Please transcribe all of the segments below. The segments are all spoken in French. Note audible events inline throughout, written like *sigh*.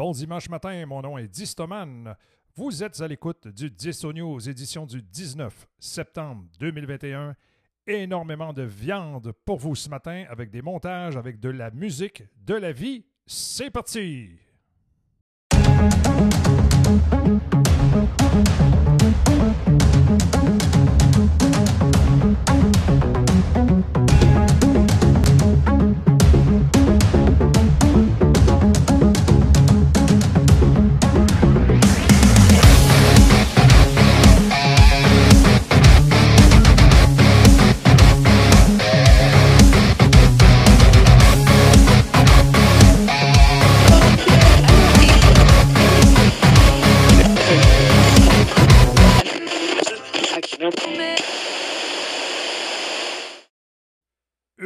Bon dimanche matin, mon nom est Distoman. Vous êtes à l'écoute du 10 News, édition du 19 septembre 2021. Énormément de viande pour vous ce matin avec des montages, avec de la musique, de la vie. C'est parti!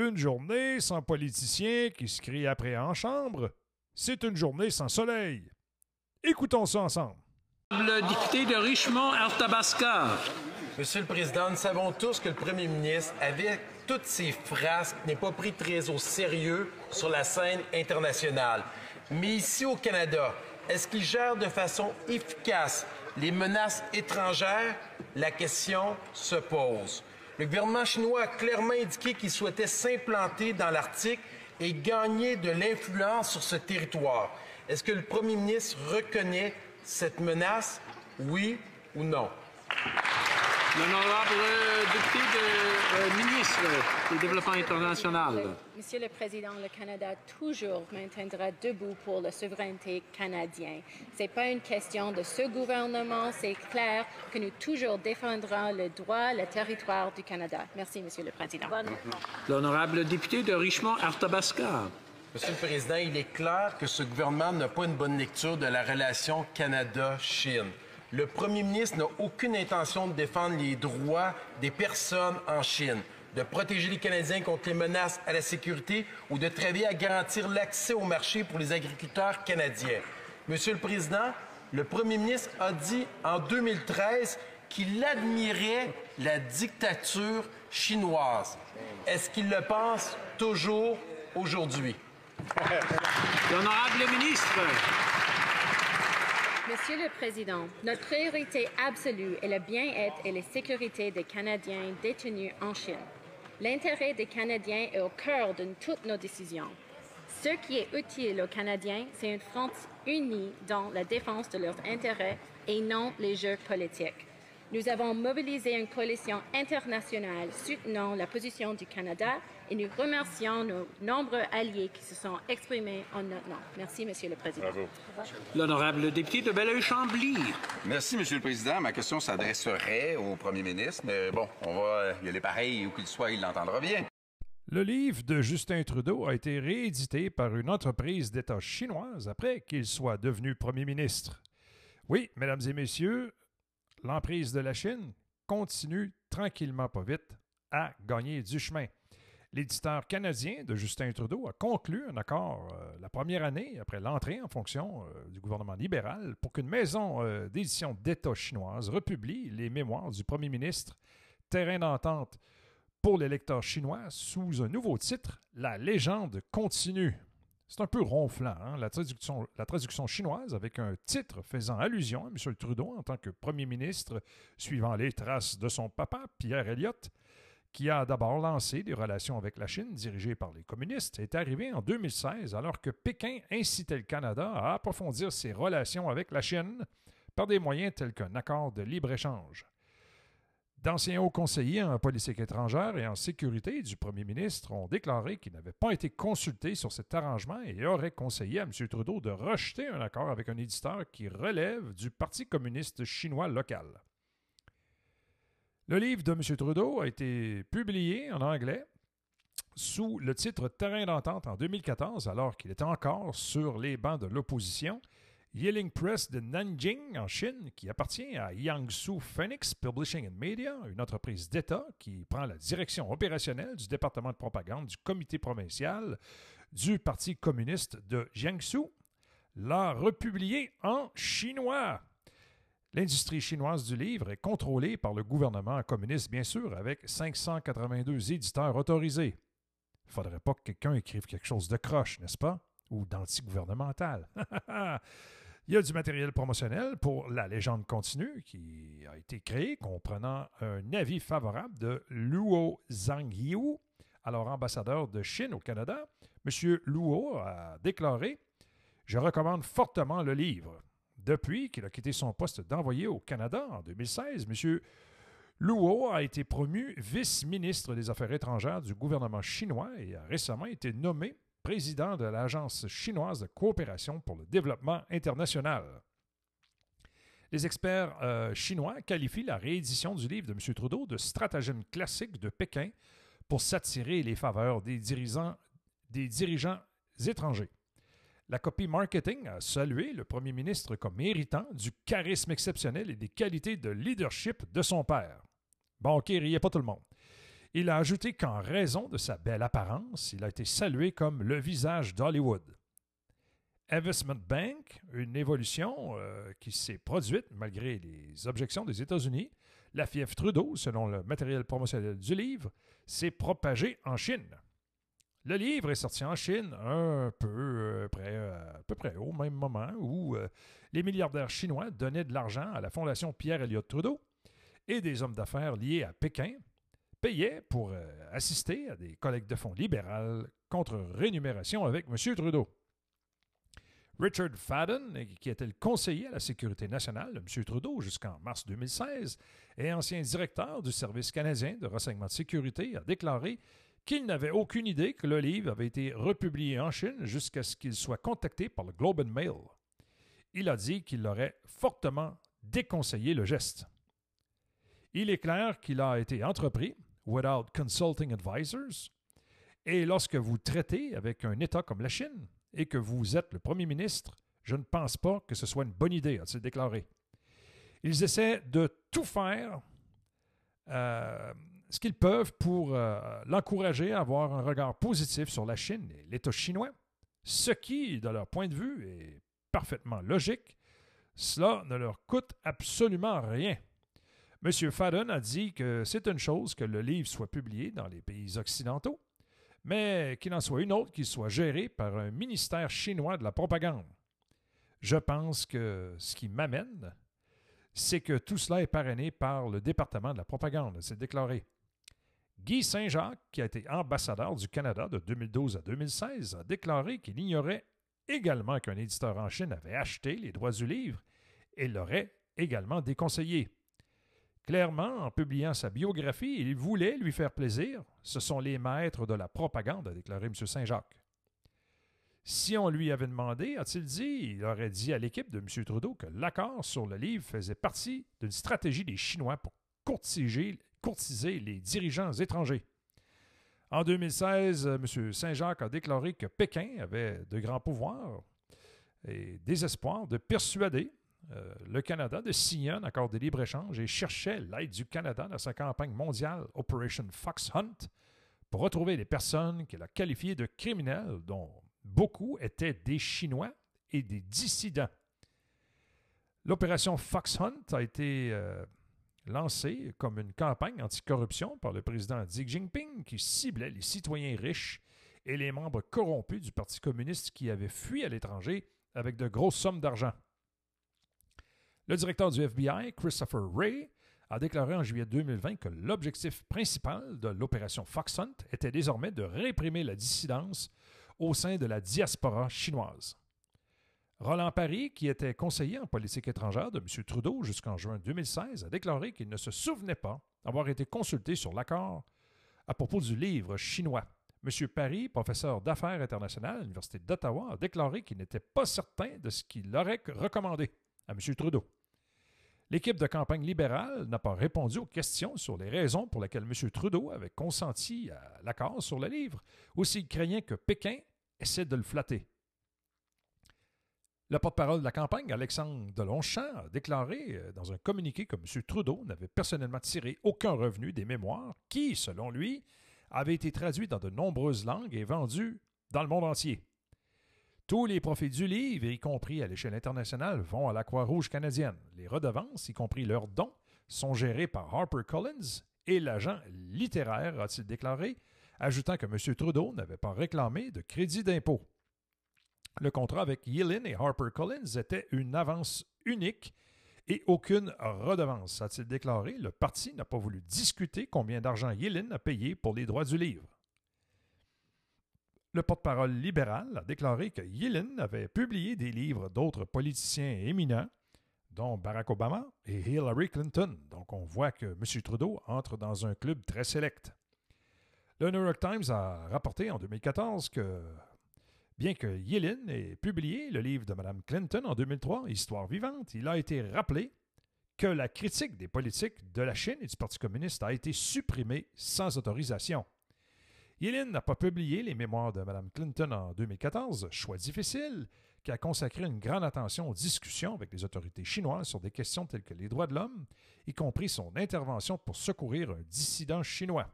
Une journée sans politicien qui se crie après en chambre, c'est une journée sans soleil. Écoutons ça ensemble. Le député de Richmond-Arthabasca. Monsieur le Président, nous savons tous que le premier ministre, avec toutes ses frasques, n'est pas pris très au sérieux sur la scène internationale. Mais ici au Canada, est-ce qu'il gère de façon efficace les menaces étrangères? La question se pose. Le gouvernement chinois a clairement indiqué qu'il souhaitait s'implanter dans l'Arctique et gagner de l'influence sur ce territoire. Est-ce que le premier ministre reconnaît cette menace? Oui ou non? L'honorable député de euh, ministre du Développement international. Monsieur le Président, le Canada toujours maintiendra debout pour la souveraineté canadienne. Ce n'est pas une question de ce gouvernement, c'est clair que nous toujours défendrons le droit, le territoire du Canada. Merci, Monsieur le Président. L'honorable député de Richmond-Arthabasca. Monsieur le Président, il est clair que ce gouvernement n'a pas une bonne lecture de la relation Canada-Chine. Le premier ministre n'a aucune intention de défendre les droits des personnes en Chine, de protéger les Canadiens contre les menaces à la sécurité ou de travailler à garantir l'accès au marché pour les agriculteurs canadiens. Monsieur le Président, le premier ministre a dit en 2013 qu'il admirait la dictature chinoise. Est-ce qu'il le pense toujours aujourd'hui? L'honorable ministre. Monsieur le Président, notre priorité absolue est le bien-être et la sécurité des Canadiens détenus en Chine. L'intérêt des Canadiens est au cœur de toutes nos décisions. Ce qui est utile aux Canadiens, c'est une France unie dans la défense de leurs intérêts et non les jeux politiques. Nous avons mobilisé une coalition internationale soutenant la position du Canada et nous remercions nos nombreux alliés qui se sont exprimés en notre nom. Merci, Monsieur le Président. L'honorable député de Belleuil-Chambly. Merci, Monsieur le Président. Ma question s'adresserait au premier ministre, mais bon, on va y aller pareil, où qu'il soit, il l'entendra bien. Le livre de Justin Trudeau a été réédité par une entreprise d'État chinoise après qu'il soit devenu premier ministre. Oui, mesdames et messieurs, l'emprise de la Chine continue tranquillement pas vite à gagner du chemin. L'éditeur canadien de Justin Trudeau a conclu un accord euh, la première année après l'entrée en fonction euh, du gouvernement libéral pour qu'une maison euh, d'édition d'État chinoise republie les mémoires du premier ministre, terrain d'entente pour les lecteurs chinois sous un nouveau titre, La légende continue. C'est un peu ronflant, hein, la, traduction, chinoise avec un titre faisant allusion à M. Trudeau en tant que premier ministre, suivant les traces de son papa, Pierre Elliott, qui a d'abord lancé des relations avec la Chine dirigées par les communistes, est arrivé en 2016 alors que Pékin incitait le Canada à approfondir ses relations avec la Chine par des moyens tels qu'un accord de libre-échange. D'anciens hauts conseillers en politique étrangère et en sécurité du premier ministre ont déclaré qu'ils n'avaient pas été consultés sur cet arrangement et auraient conseillé à M. Trudeau de rejeter un accord avec un éditeur qui relève du Parti communiste chinois local. Le livre de M. Trudeau a été publié en anglais sous le titre Terrain d'entente en 2014, alors qu'il était encore sur les bancs de l'opposition. Yiling Press de Nanjing, en Chine, qui appartient à Yangsu Phoenix Publishing and Media, une entreprise d'État qui prend la direction opérationnelle du département de propagande du comité provincial du Parti communiste de Jiangsu, l'a republié en chinois. L'industrie chinoise du livre est contrôlée par le gouvernement communiste, bien sûr, avec 582 éditeurs autorisés. Faudrait pas que quelqu'un écrive quelque chose de croche, n'est-ce pas? ou d'anti-gouvernemental. *laughs* Il y a du matériel promotionnel pour La légende continue qui a été créé comprenant un avis favorable de Luo Zhangyu, alors ambassadeur de Chine au Canada. M. Luo a déclaré Je recommande fortement le livre. Depuis qu'il a quitté son poste d'envoyé au Canada en 2016, M. Luo a été promu vice-ministre des Affaires étrangères du gouvernement chinois et a récemment été nommé président de l'Agence chinoise de coopération pour le développement international. Les experts euh, chinois qualifient la réédition du livre de M. Trudeau de stratagème classique de Pékin pour s'attirer les faveurs des dirigeants, des dirigeants étrangers. La copie marketing a salué le premier ministre comme méritant du charisme exceptionnel et des qualités de leadership de son père. Bon, OK, riez pas tout le monde. Il a ajouté qu'en raison de sa belle apparence, il a été salué comme le visage d'Hollywood. Investment Bank, une évolution euh, qui s'est produite malgré les objections des États-Unis, la fièvre Trudeau, selon le matériel promotionnel du livre, s'est propagée en Chine. Le livre est sorti en Chine un peu, euh, près, euh, peu près au même moment où les milliardaires chinois donnaient de l'argent à la Fondation Pierre Elliott Trudeau et des hommes d'affaires liés à Pékin payait pour euh, assister à des collectes de fonds libérales contre rémunération avec M. Trudeau. Richard Fadden, qui était le conseiller à la sécurité nationale de M. Trudeau jusqu'en mars 2016 et ancien directeur du Service canadien de renseignement de sécurité, a déclaré qu'il n'avait aucune idée que le livre avait été republié en Chine jusqu'à ce qu'il soit contacté par le Globe and Mail. Il a dit qu'il aurait fortement déconseillé le geste. Il est clair qu'il a été entrepris without consulting advisors. Et lorsque vous traitez avec un État comme la Chine et que vous êtes le premier ministre, je ne pense pas que ce soit une bonne idée, a-t-il déclaré. Ils essaient de tout faire euh, ce qu'ils peuvent pour euh, l'encourager à avoir un regard positif sur la Chine et l'État chinois, ce qui, de leur point de vue, est parfaitement logique. Cela ne leur coûte absolument rien. M. Fadden a dit que c'est une chose que le livre soit publié dans les pays occidentaux, mais qu'il en soit une autre qu'il soit géré par un ministère chinois de la propagande. Je pense que ce qui m'amène, c'est que tout cela est parrainé par le département de la propagande, c'est déclaré. Guy Saint-Jacques, qui a été ambassadeur du Canada de 2012 à 2016, a déclaré qu'il ignorait également qu'un éditeur en Chine avait acheté les droits du livre et l'aurait également déconseillé. Clairement, en publiant sa biographie, il voulait lui faire plaisir. Ce sont les maîtres de la propagande, a déclaré M. Saint-Jacques. Si on lui avait demandé, a-t-il dit, il aurait dit à l'équipe de M. Trudeau que l'accord sur le livre faisait partie d'une stratégie des Chinois pour courtiser, les dirigeants étrangers. En 2016, M. Saint-Jacques a déclaré que Pékin avait de grands pouvoirs et désespoir de persuader euh, le Canada de signer un accord de libre-échange et cherchait l'aide du Canada dans sa campagne mondiale Operation Fox Hunt pour retrouver les personnes qu'il a qualifiées de criminels, dont beaucoup étaient des Chinois et des dissidents. L'opération Fox Hunt a été euh, lancée comme une campagne anticorruption par le président Xi Jinping qui ciblait les citoyens riches et les membres corrompus du Parti communiste qui avaient fui à l'étranger avec de grosses sommes d'argent. Le directeur du FBI, Christopher Wray, a déclaré en juillet 2020 que l'objectif principal de l'opération Fox Hunt était désormais de réprimer la dissidence au sein de la diaspora chinoise. Roland Paris, qui était conseiller en politique étrangère de M. Trudeau jusqu'en juin 2016, a déclaré qu'il ne se souvenait pas avoir été consulté sur l'accord à propos du livre chinois. M. Paris, professeur d'affaires internationales à l'Université d'Ottawa, a déclaré qu'il n'était pas certain de ce qu'il aurait recommandé à M. Trudeau. L'équipe de campagne libérale n'a pas répondu aux questions sur les raisons pour lesquelles M. Trudeau avait consenti à l'accord sur le livre, ou s'il craignait que Pékin essaie de le flatter. Le porte-parole de la campagne, Alexandre Delonchamp, a déclaré euh, dans un communiqué que M. Trudeau n'avait personnellement tiré aucun revenu des mémoires qui, selon lui, avaient été traduits dans de nombreuses langues et vendus dans le monde entier. Tous les profits du livre, y compris à l'échelle internationale, vont à la Croix-Rouge canadienne. Les redevances, y compris leurs dons, sont gérés par HarperCollins et l'agent littéraire, a-t-il déclaré, ajoutant que M. Trudeau n'avait pas réclamé de crédit d'impôt. Le contrat avec Yellen et HarperCollins était une avance unique et aucune redevance, a-t-il déclaré. Le parti n'a pas voulu discuter combien d'argent Yellen a payé pour les droits du livre. Le porte-parole libéral a déclaré que Yellen avait publié des livres d'autres politiciens éminents, dont Barack Obama et Hillary Clinton. Donc on voit que M. Trudeau entre dans un club très sélect. Le New York Times a rapporté en 2014 que, bien que Yellen ait publié le livre de Mme Clinton en 2003, Histoire vivante, il a été rappelé que la critique des politiques de la Chine et du Parti communiste a été supprimée sans autorisation. Yellen n'a pas publié les mémoires de Mme Clinton en 2014, choix difficile, qui a consacré une grande attention aux discussions avec les autorités chinoises sur des questions telles que les droits de l'homme, y compris son intervention pour secourir un dissident chinois.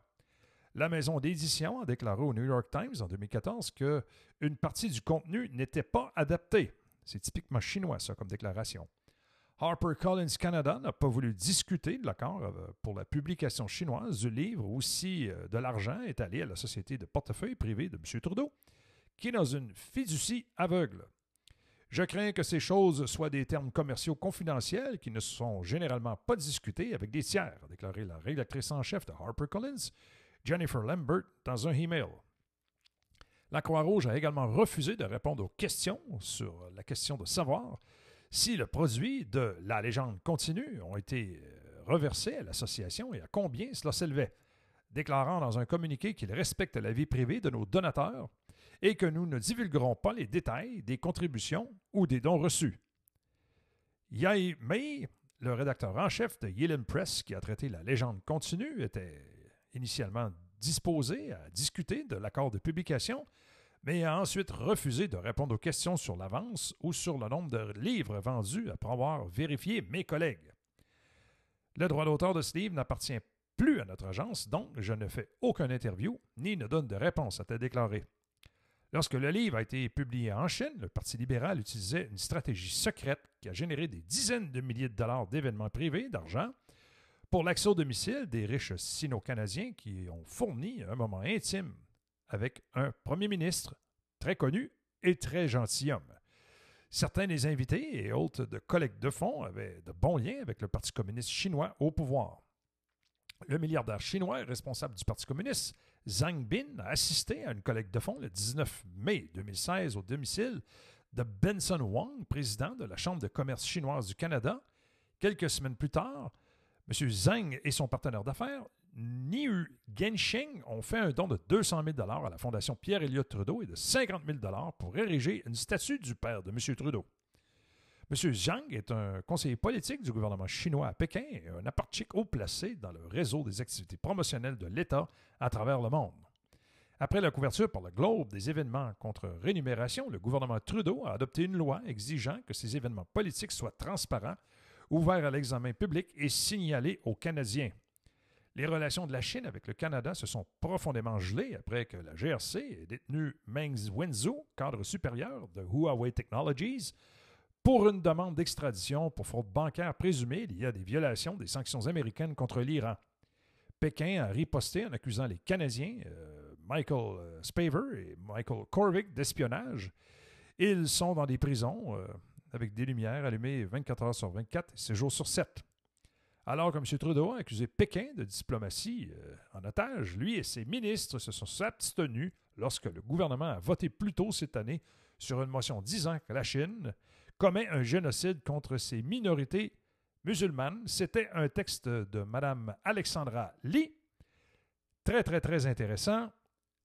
La maison d'édition a déclaré au New York Times en 2014 que une partie du contenu n'était pas adaptée. C'est typiquement chinois, ça, comme déclaration. HarperCollins Canada n'a pas voulu discuter de l'accord euh, pour la publication chinoise du livre où si euh, de l'argent est allé à la société de portefeuille privé de M. Trudeau, qui est dans une fiducie aveugle. Je crains que ces choses soient des termes commerciaux confidentiels qui ne sont généralement pas discutés avec des tiers, a déclaré la rédactrice en chef de HarperCollins, Jennifer Lambert, dans un email. La Croix-Rouge a également refusé de répondre aux questions sur la question de savoir si le produit de La légende continue ont été euh, reversés à l'association et à combien cela s'élevait, déclarant dans un communiqué qu'il respecte la vie privée de nos donateurs et que nous ne divulguerons pas les détails des contributions ou des dons reçus. Yai Mei, le rédacteur en chef de Yellen Press qui a traité La légende continue, était initialement disposé à discuter de l'accord de publication mais a ensuite refusé de répondre aux questions sur l'avance ou sur le nombre de livres vendus après avoir vérifié mes collègues. Le droit d'auteur de ce livre n'appartient plus à notre agence, donc je ne fais aucune interview ni ne donne de réponse, a-t-elle déclaré. Lorsque le livre a été publié en Chine, le Parti libéral utilisait une stratégie secrète qui a généré des dizaines de milliers de dollars d'événements privés, d'argent, pour l'accès au domicile des riches sino-canadiens qui ont fourni un moment intime avec un premier ministre très connu et très gentilhomme. Certains des invités et hôtes de collecte de fonds avaient de bons liens avec le Parti communiste chinois au pouvoir. Le milliardaire chinois responsable du Parti communiste, Zhang Bin, a assisté à une collecte de fonds le 19 mai 2016 au domicile de Benson Wang, président de la Chambre de commerce chinoise du Canada. Quelques semaines plus tard, M. Zhang et son partenaire d'affaires Niu Gensheng ont fait un don de 200 000 à la Fondation Pierre-Éliott Trudeau et de 50 000 pour ériger une statue du père de M. Trudeau. M. Zhang est un conseiller politique du gouvernement chinois à Pékin et un aparchique haut placé dans le réseau des activités promotionnelles de l'État à travers le monde. Après la couverture par le Globe des événements contre rémunération, le gouvernement Trudeau a adopté une loi exigeant que ces événements politiques soient transparents, ouverts à l'examen public et signalés aux Canadiens. Les relations de la Chine avec le Canada se sont profondément gelées après que la GRC ait détenu Meng Wanzhou, cadre supérieur de Huawei Technologies, pour une demande d'extradition pour fraude bancaire présumée liée à des violations des sanctions américaines contre l'Iran. Pékin a riposté en accusant les Canadiens, euh, Michael euh, Spaver et Michael Corvick, d'espionnage. Ils sont dans des prisons euh, avec des lumières allumées 24 heures sur 24 et 7 jours sur 7. Alors que M. Trudeau a accusé Pékin de diplomatie euh, en otage, lui et ses ministres se sont abstenus lorsque le gouvernement a voté plus tôt cette année sur une motion disant que la Chine commet un génocide contre ses minorités musulmanes. C'était un texte de Mme Alexandra Lee. Très, très, très intéressant.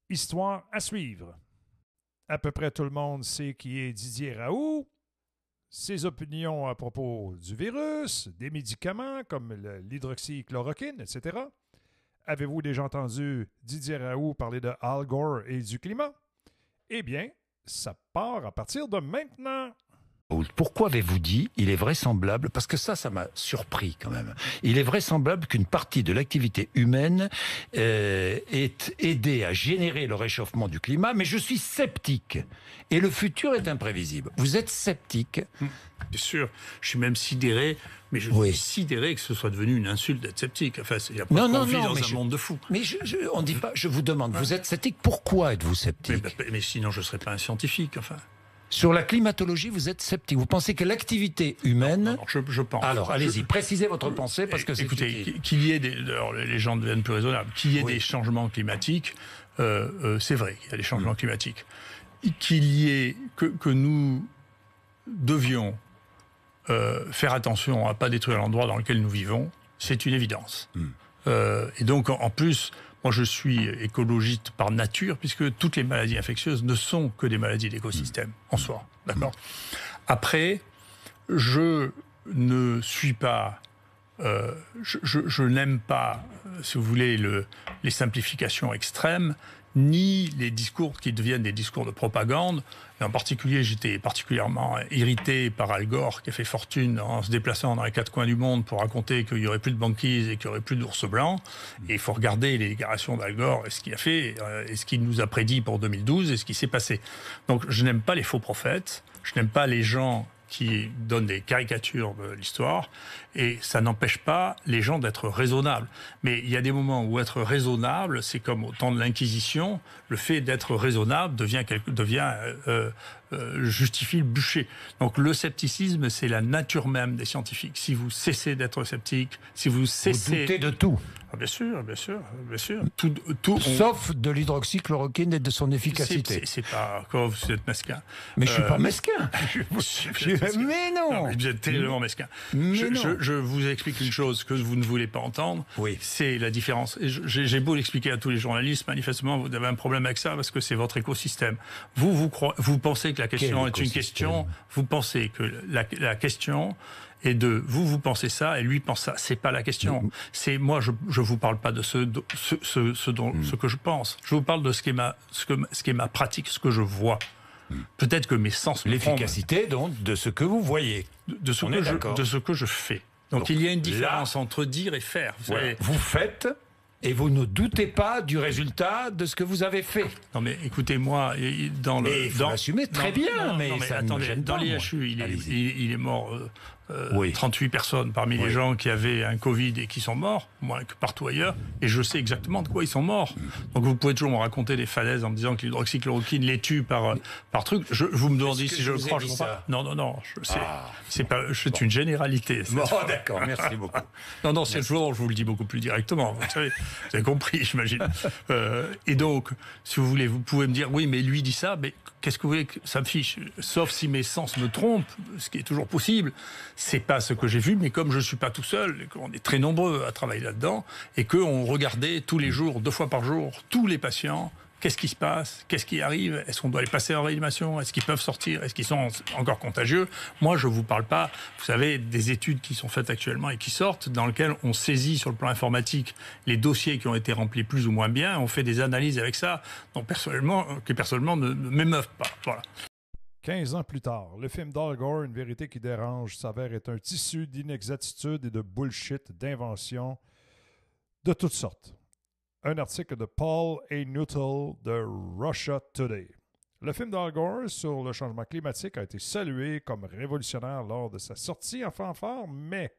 Histoire à suivre. À peu près tout le monde sait qui est Didier Raoult ses opinions à propos du virus, des médicaments comme l'hydroxychloroquine, etc. Avez-vous déjà entendu Didier Raoult parler de Al Gore et du climat? Eh bien, ça part à partir de maintenant. Pourquoi avez-vous dit il est vraisemblable Parce que ça, ça m'a surpris quand même. Il est vraisemblable qu'une partie de l'activité humaine euh, ait aidé à générer le réchauffement du climat, mais je suis sceptique. Et le futur est imprévisible. Vous êtes sceptique hum, Bien sûr. Je suis même sidéré, mais je suis sidéré que ce soit devenu une insulte d'être sceptique. Enfin, il y a pas non, non, vit non, dans un je- monde de fous. Mais je, je- on dit pas. Je vous demande. Vous êtes sceptique. Pourquoi êtes-vous sceptique? mais- mais sinon, je ne serais pas un scientifique. Enfin. Sur la climatologie, vous êtes sceptique. Vous pensez que l'activité humaine. je, pense. Alors, allez-y, précisez votre pensée parce que c'est. Écoutez, qu'il y ait des. les gens deviennent plus raisonnables. Qu'il y ait des changements climatiques, euh, euh, c'est vrai qu'il y a des changements mm. climatiques. Qu'il y ait. Que, que nous devions euh, faire attention à ne pas détruire l'endroit dans lequel nous vivons, c'est une évidence. Mm. et donc, en plus, moi, je suis écologiste par nature, puisque toutes les maladies infectieuses ne sont que des maladies d'écosystème en soi. D'accord? Après, je ne suis pas. Euh, je, n'aime pas, si vous voulez, le, les simplifications extrêmes, ni les discours qui deviennent des discours de propagande. Et en particulier, j'étais particulièrement irrité par Al Gore, qui a fait fortune en se déplaçant dans les quatre coins du monde pour raconter qu'il n'y aurait plus de banquise et qu'il n'y aurait plus d'ours blancs. Et il faut regarder les déclarations d'Al Gore et ce qu'il a fait, euh, et ce qu'il nous a prédit pour 2012 et ce qui s'est passé. Donc je n'aime pas les faux prophètes, je n'aime pas les gens qui donnent des caricatures de l'histoire, et ça n'empêche pas les gens d'être raisonnables. Mais il y a des moments où être raisonnable, c'est comme au temps de l'Inquisition, le fait d'être raisonnable devient, devient euh, euh, justifie le bûcher. Donc le scepticisme, c'est la nature même des scientifiques. Si vous cessez d'être sceptique, si vous cessez... Vous doutez de tout ah, bien sûr, bien sûr, bien sûr. Tout, tout Sauf de l'hydroxychloroquine et de son efficacité. C'est pas quand vous êtes mesquin. Mais je suis pas euh, mesquin. *laughs* mais non. vous êtes tellement mesquin. je, je, vous explique une chose que vous ne voulez pas entendre. Oui. C'est la différence. J'ai beau l'expliquer à tous les journalistes, manifestement, vous avez un problème avec ça parce que c'est votre écosystème. Vous, vous, croyez, vous pensez que la question est une question. Vous pensez que la, la question et de vous, vous pensez ça et lui pense ça. C'est pas la question. C'est moi, je je vous parle pas de ce ce, ce, dont hmm. ce que je pense. Je vous parle de ce qui est ma ce que ce qui est ma pratique, ce que je vois. Hmm. Peut-être que mes sens. L'efficacité donc de ce que vous voyez, de, ce que je de ce que je fais. Donc, il y a une différence entre dire et faire. Vous, vous faites et vous ne doutez pas du résultat de ce que vous avez fait. Non mais écoutez moi dans le mais il faut l'assumer très bien mais, ça attendez, dans l'IHU il, il, est mort euh, 38 euh, personnes parmi les gens qui avaient un Covid et qui sont morts, moins que partout ailleurs, et je sais exactement de quoi ils sont morts. Donc vous pouvez toujours me raconter des falaises en me disant que l'hydroxychloroquine les tue par, euh, par truc. Je, vous me demandez si je le crois, je crois pas. Non, non, non, ah. c'est pas, c'est une généralité. Bon, d'accord, merci beaucoup. *laughs* non, non, c'est toujours, je vous le dis beaucoup plus directement. Vous, savez, vous avez compris, *laughs* j'imagine. Euh, et donc, si vous voulez, vous pouvez me dire, oui, mais lui dit ça, mais qu'est-ce que vous voulez que ça me fiche? Sauf si mes sens me trompent, ce qui est toujours possible c'est pas ce que j'ai vu, mais comme je suis pas tout seul, qu'on est très nombreux à travailler là-dedans, et qu'on regardait tous les jours, deux fois par jour, tous les patients, qu'est-ce qui se passe, qu'est-ce qui arrive, est-ce qu'on doit les passer en réanimation, est-ce qu'ils peuvent sortir, est-ce qu'ils sont encore contagieux? Moi, je vous parle pas, vous savez, des études qui sont faites actuellement et qui sortent, dans lesquelles on saisit sur le plan informatique les dossiers qui ont été remplis plus ou moins bien, on fait des analyses avec ça, donc personnellement, qui personnellement ne, ne m'émeuvent pas. Voilà. 15 ans plus tard, le film d'Al Gore, Une vérité qui dérange, s'avère être un tissu d'inexactitudes et de bullshit, d'inventions de toutes sortes. Un article de Paul A. Nuttall de Russia Today. Le film d'Al Gore sur le changement climatique a été salué comme révolutionnaire lors de sa sortie en fanfare, mais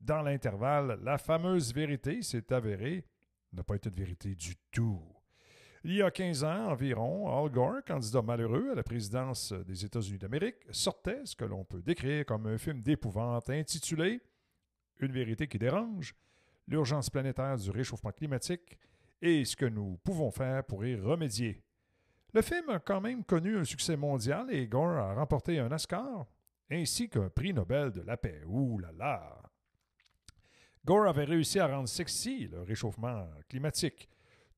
dans l'intervalle, la fameuse vérité s'est avérée ne pas être une vérité du tout. Il y a 15 ans environ, Al Gore, candidat malheureux à la présidence des États-Unis d'Amérique, sortait ce que l'on peut décrire comme un film d'épouvante intitulé Une vérité qui dérange, l'urgence planétaire du réchauffement climatique et ce que nous pouvons faire pour y remédier. Le film a quand même connu un succès mondial et Gore a remporté un Oscar ainsi qu'un prix Nobel de la paix. Ouh là là! Gore avait réussi à rendre sexy le réchauffement climatique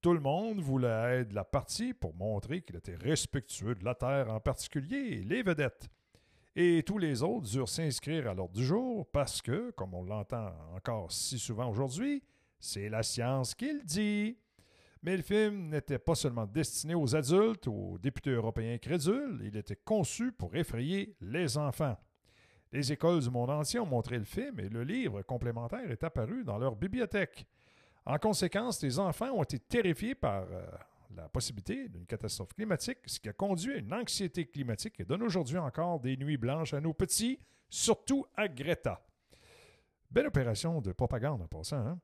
tout le monde voulait être la partie pour montrer qu'il était respectueux de la Terre, en particulier les vedettes. Et tous les autres durent s'inscrire à l'ordre du jour parce que, comme on l'entend encore si souvent aujourd'hui, c'est la science qui le dit. Mais le film n'était pas seulement destiné aux adultes aux députés européens crédules, il était conçu pour effrayer les enfants. Les écoles du monde entier ont montré le film et le livre complémentaire est apparu dans leur bibliothèque. En conséquence, les enfants ont été terrifiés par euh, la possibilité d'une catastrophe climatique, ce qui a conduit à une anxiété climatique et donne aujourd'hui encore des nuits blanches à nos petits, surtout à Greta. Belle opération de propagande en passant. Hein?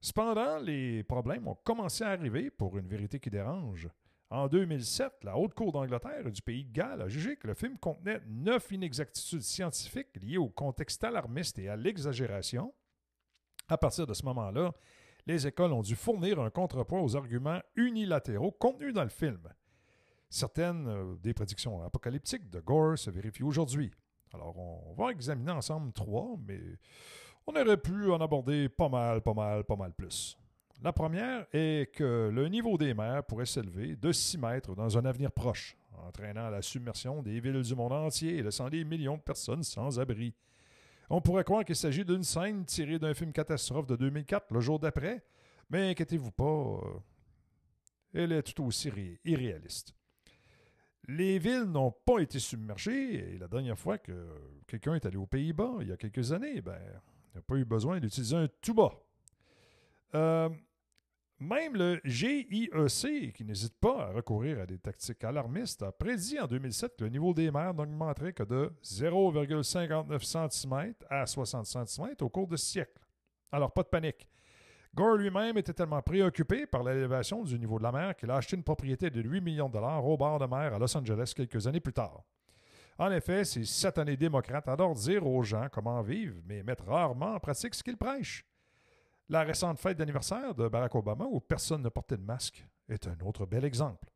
Cependant, les problèmes ont commencé à arriver pour une vérité qui dérange. En 2007, la Haute Cour d'Angleterre et du pays de Galles a jugé que le film contenait neuf inexactitudes scientifiques liées au contexte alarmiste et à l'exagération. À partir de ce moment-là, les écoles ont dû fournir un contrepoids aux arguments unilatéraux contenus dans le film. Certaines euh, des prédictions apocalyptiques de Gore se vérifient aujourd'hui. Alors, on va examiner ensemble trois, mais on aurait pu en aborder pas mal, pas mal, pas mal plus. La première est que le niveau des mers pourrait s'élever de 6 mètres dans un avenir proche, entraînant la submersion des villes du monde entier et laissant des millions de personnes sans abri. On pourrait croire qu'il s'agit d'une scène tirée d'un film catastrophe de 2004, le jour d'après, mais inquiétez-vous pas, euh, elle est tout aussi irréaliste. Les villes n'ont pas été submergées et la dernière fois que quelqu'un est allé aux Pays-Bas, il y a quelques années, ben, il n'a pas eu besoin d'utiliser un tuba. Euh, même le GIEC, qui n'hésite pas à recourir à des tactiques alarmistes, a prédit en 2007 que le niveau des mers n'augmenterait que de 0,59 cm à 60 cm au cours de ce siècle. Alors, pas de panique. Gore lui-même était tellement préoccupé par l'élévation du niveau de la mer qu'il a acheté une propriété de 8 millions de dollars au bord de mer à Los Angeles quelques années plus tard. En effet, ces satanés démocrates adorent dire aux gens comment vivre, mais mettent rarement en pratique ce qu'ils prêchent. La récente fête d'anniversaire de Barack Obama, où personne ne portait de masque, est un autre bel exemple.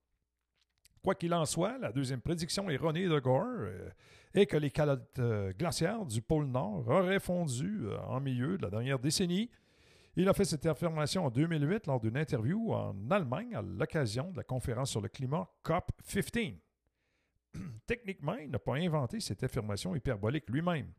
Quoi qu'il en soit, la deuxième prédiction erronée de Gore euh, est que les calottes euh, glaciaires du pôle Nord auraient fondu euh, en milieu de la dernière décennie il a fait cette affirmation en 2008 lors d'une interview en Allemagne à l'occasion de la conférence sur le climat COP15. *clears throat* Techniquement, il n'a pas inventé cette affirmation hyperbolique lui-même.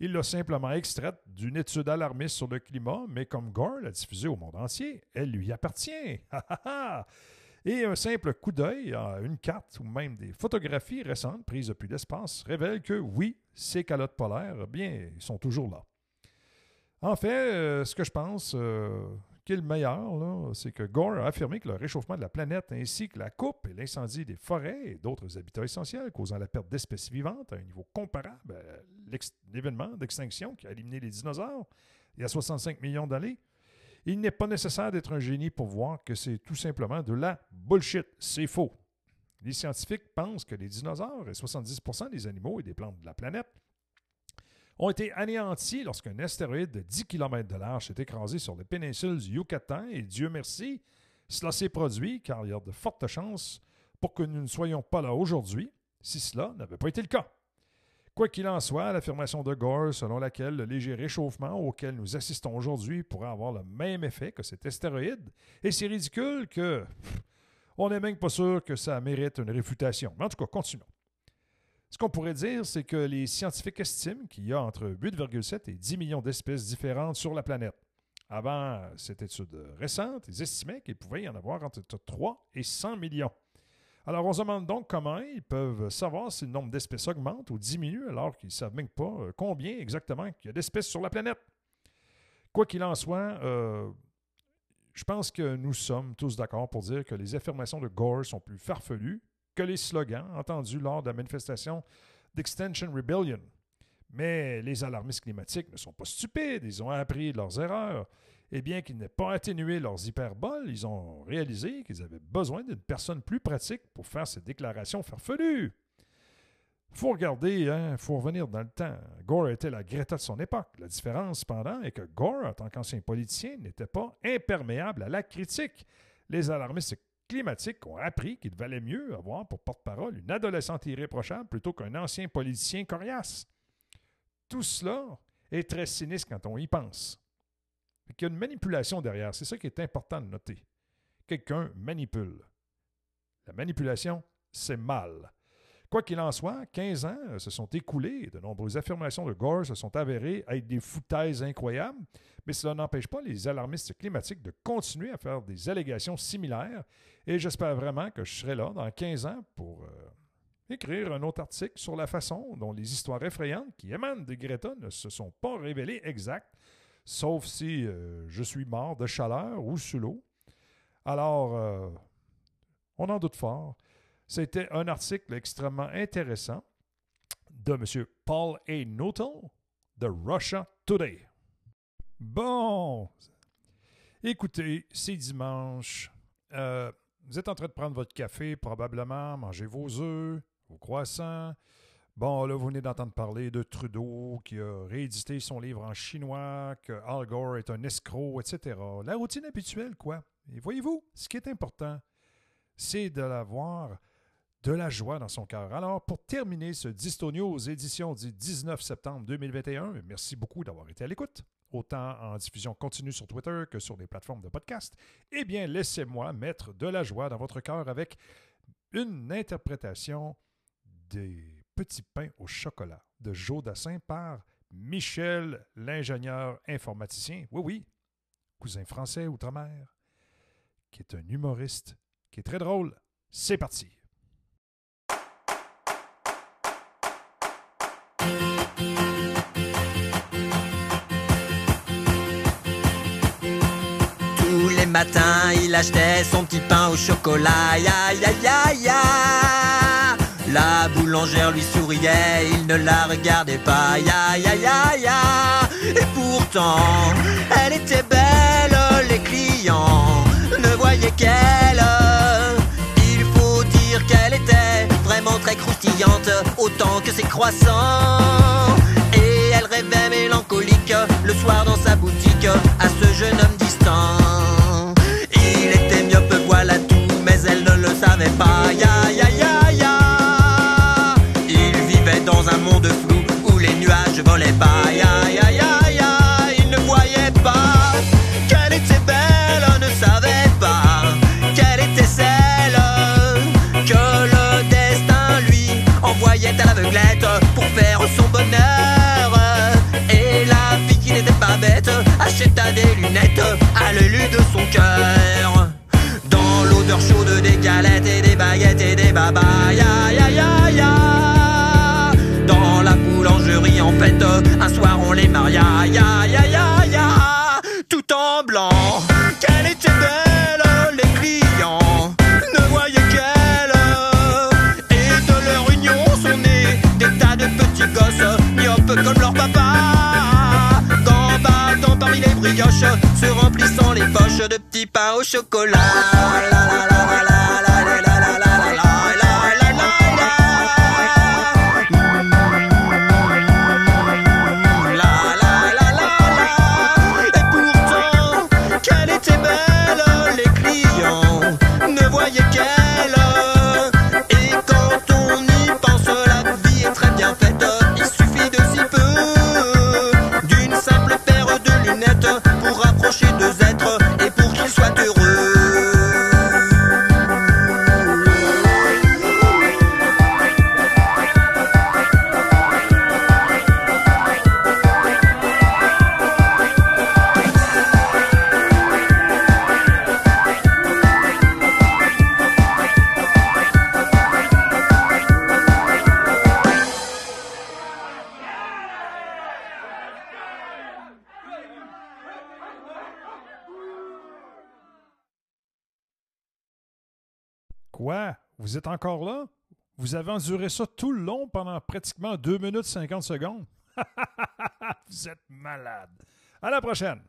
Il l'a simplement extraite d'une étude alarmiste sur le climat, mais comme Gore l'a diffusée au monde entier, elle lui appartient. *laughs* Et un simple coup d'œil à une carte ou même des photographies récentes prises depuis l'espace révèlent que oui, ces calottes polaires, bien, sont toujours là. En fait, euh, ce que je pense euh, qui est le meilleur, c'est que Gore a affirmé que le réchauffement de la planète ainsi que la coupe et l'incendie des forêts et d'autres habitats essentiels causant la perte d'espèces vivantes à un niveau comparable à l'événement d'extinction qui a éliminé les dinosaures il y a 65 millions d'années, il n'est pas nécessaire d'être un génie pour voir que c'est tout simplement de la bullshit. C'est faux. Les scientifiques pensent que les dinosaures et 70% des animaux et des plantes de la planète ont été anéantis lorsqu'un astéroïde de 10 km de large s'est écrasé sur les péninsules du Yucatan et Dieu merci, cela s'est produit car il y a de fortes chances pour que nous ne soyons pas là aujourd'hui si cela n'avait pas été le cas. Quoi qu'il en soit, l'affirmation de Gore selon laquelle le léger réchauffement auquel nous assistons aujourd'hui pourrait avoir le même effet que cet astéroïde est si ridicule que on n'est même pas sûr que ça mérite une réfutation. Mais en tout cas, continuons. Ce qu'on pourrait dire, c'est que les scientifiques estiment qu'il y a entre 8,7 et 10 millions d'espèces différentes sur la planète. Avant cette étude récente, ils estimaient qu'il pouvait y en avoir entre 3 et 100 millions. Alors, on se demande donc comment ils peuvent savoir si le nombre d'espèces augmente ou diminue alors qu'ils ne savent même pas euh, combien exactement il y a d'espèces sur la planète. Quoi qu'il en soit, euh, je pense que nous sommes tous d'accord pour dire que les affirmations de Gore sont plus farfelues que les slogans entendus lors de la manifestation d'Extension Rebellion. Mais les alarmistes climatiques ne sont pas stupides, ils ont appris de leurs erreurs. Et bien qu'ils n'aient pas atténué leurs hyperboles, ils ont réalisé qu'ils avaient besoin d'une personne plus pratique pour faire ces déclarations farfelues. faut regarder, hein, faut revenir dans le temps. Gore était la Greta de son époque. La différence, cependant, est que Gore, en tant qu'ancien politicien, n'était pas imperméable à la critique. Les alarmistes climatiques ont appris qu'il valait mieux avoir pour porte-parole une adolescente irréprochable plutôt qu'un ancien politicien coriace. Tout cela est très sinistre quand on y pense. Il y a une manipulation derrière, c'est ça qui est important de noter. Quelqu'un manipule. La manipulation, c'est mal. Quoi qu'il en soit, 15 ans se sont écoulés de nombreuses affirmations de Gore se sont avérées être des foutaises incroyables, mais cela n'empêche pas les alarmistes climatiques de continuer à faire des allégations similaires et j'espère vraiment que je serai là dans 15 ans pour euh, écrire un autre article sur la façon dont les histoires effrayantes qui émanent de Greta ne se sont pas révélées exactes, sauf si euh, je suis mort de chaleur ou sous l'eau. Alors, euh, on en doute fort. C'était un article extrêmement intéressant de M. Paul A. De Russia Today. Bon, écoutez, c'est dimanche. Euh, Vous êtes en train de prendre votre café, probablement, manger vos œufs, vos croissants. Bon, là, vous venez d'entendre parler de Trudeau qui a réédité son livre en chinois, que Al Gore est un escroc, etc. La routine habituelle, quoi? Et voyez-vous, ce qui est important, c'est de l'avoir de la joie dans son cœur. Alors, pour terminer ce Disto News édition du 19 septembre 2021, merci beaucoup d'avoir été à l'écoute, autant en diffusion continue sur Twitter que sur les plateformes de podcast. Eh bien, laissez-moi mettre de la joie dans votre cœur avec une interprétation des petits pains au chocolat de Joe Dassin par Michel, l'ingénieur informaticien. Oui, oui, cousin français outre-mer, qui est un humoriste, qui est très drôle. C'est parti. Matins, il achetait son petit pain au chocolat. Ya ya ya ya. La boulangère lui souriait, il ne la regardait pas. Ya ya ya ya. Et pourtant, elle était belle, les clients ne voyaient qu'elle. Il faut dire qu'elle était vraiment très croustillante, autant que ses croissants. Et elle rêvait mélancolique le soir dans sa boutique à ce jeune homme distant. Savait pas. Ya ya ya ya. Il vivait dans un monde flou où les nuages volaient bas. Ya ya ya ya. Il ne voyait pas qu'elle était belle, ne savait pas qu'elle était celle que le destin lui envoyait à l'aveuglette pour faire son bonheur. Et la fille qui n'était pas bête acheta des lunettes à l'élu de son cœur. Et des babas, ya ya ya ya. Dans la boulangerie en fête, un soir on les maria, ya ya ya ya. Tout en blanc, qu'elle était belle, les clients ne voyaient qu'elle. Et de leur union sont nés des tas de petits gosses, myopes comme leur papa. Gambadant parmi les brioches, se remplissant les poches de petits pains au chocolat. Encore là? Vous avez enduré ça tout le long pendant pratiquement 2 minutes 50 secondes? *laughs* Vous êtes malade. À la prochaine!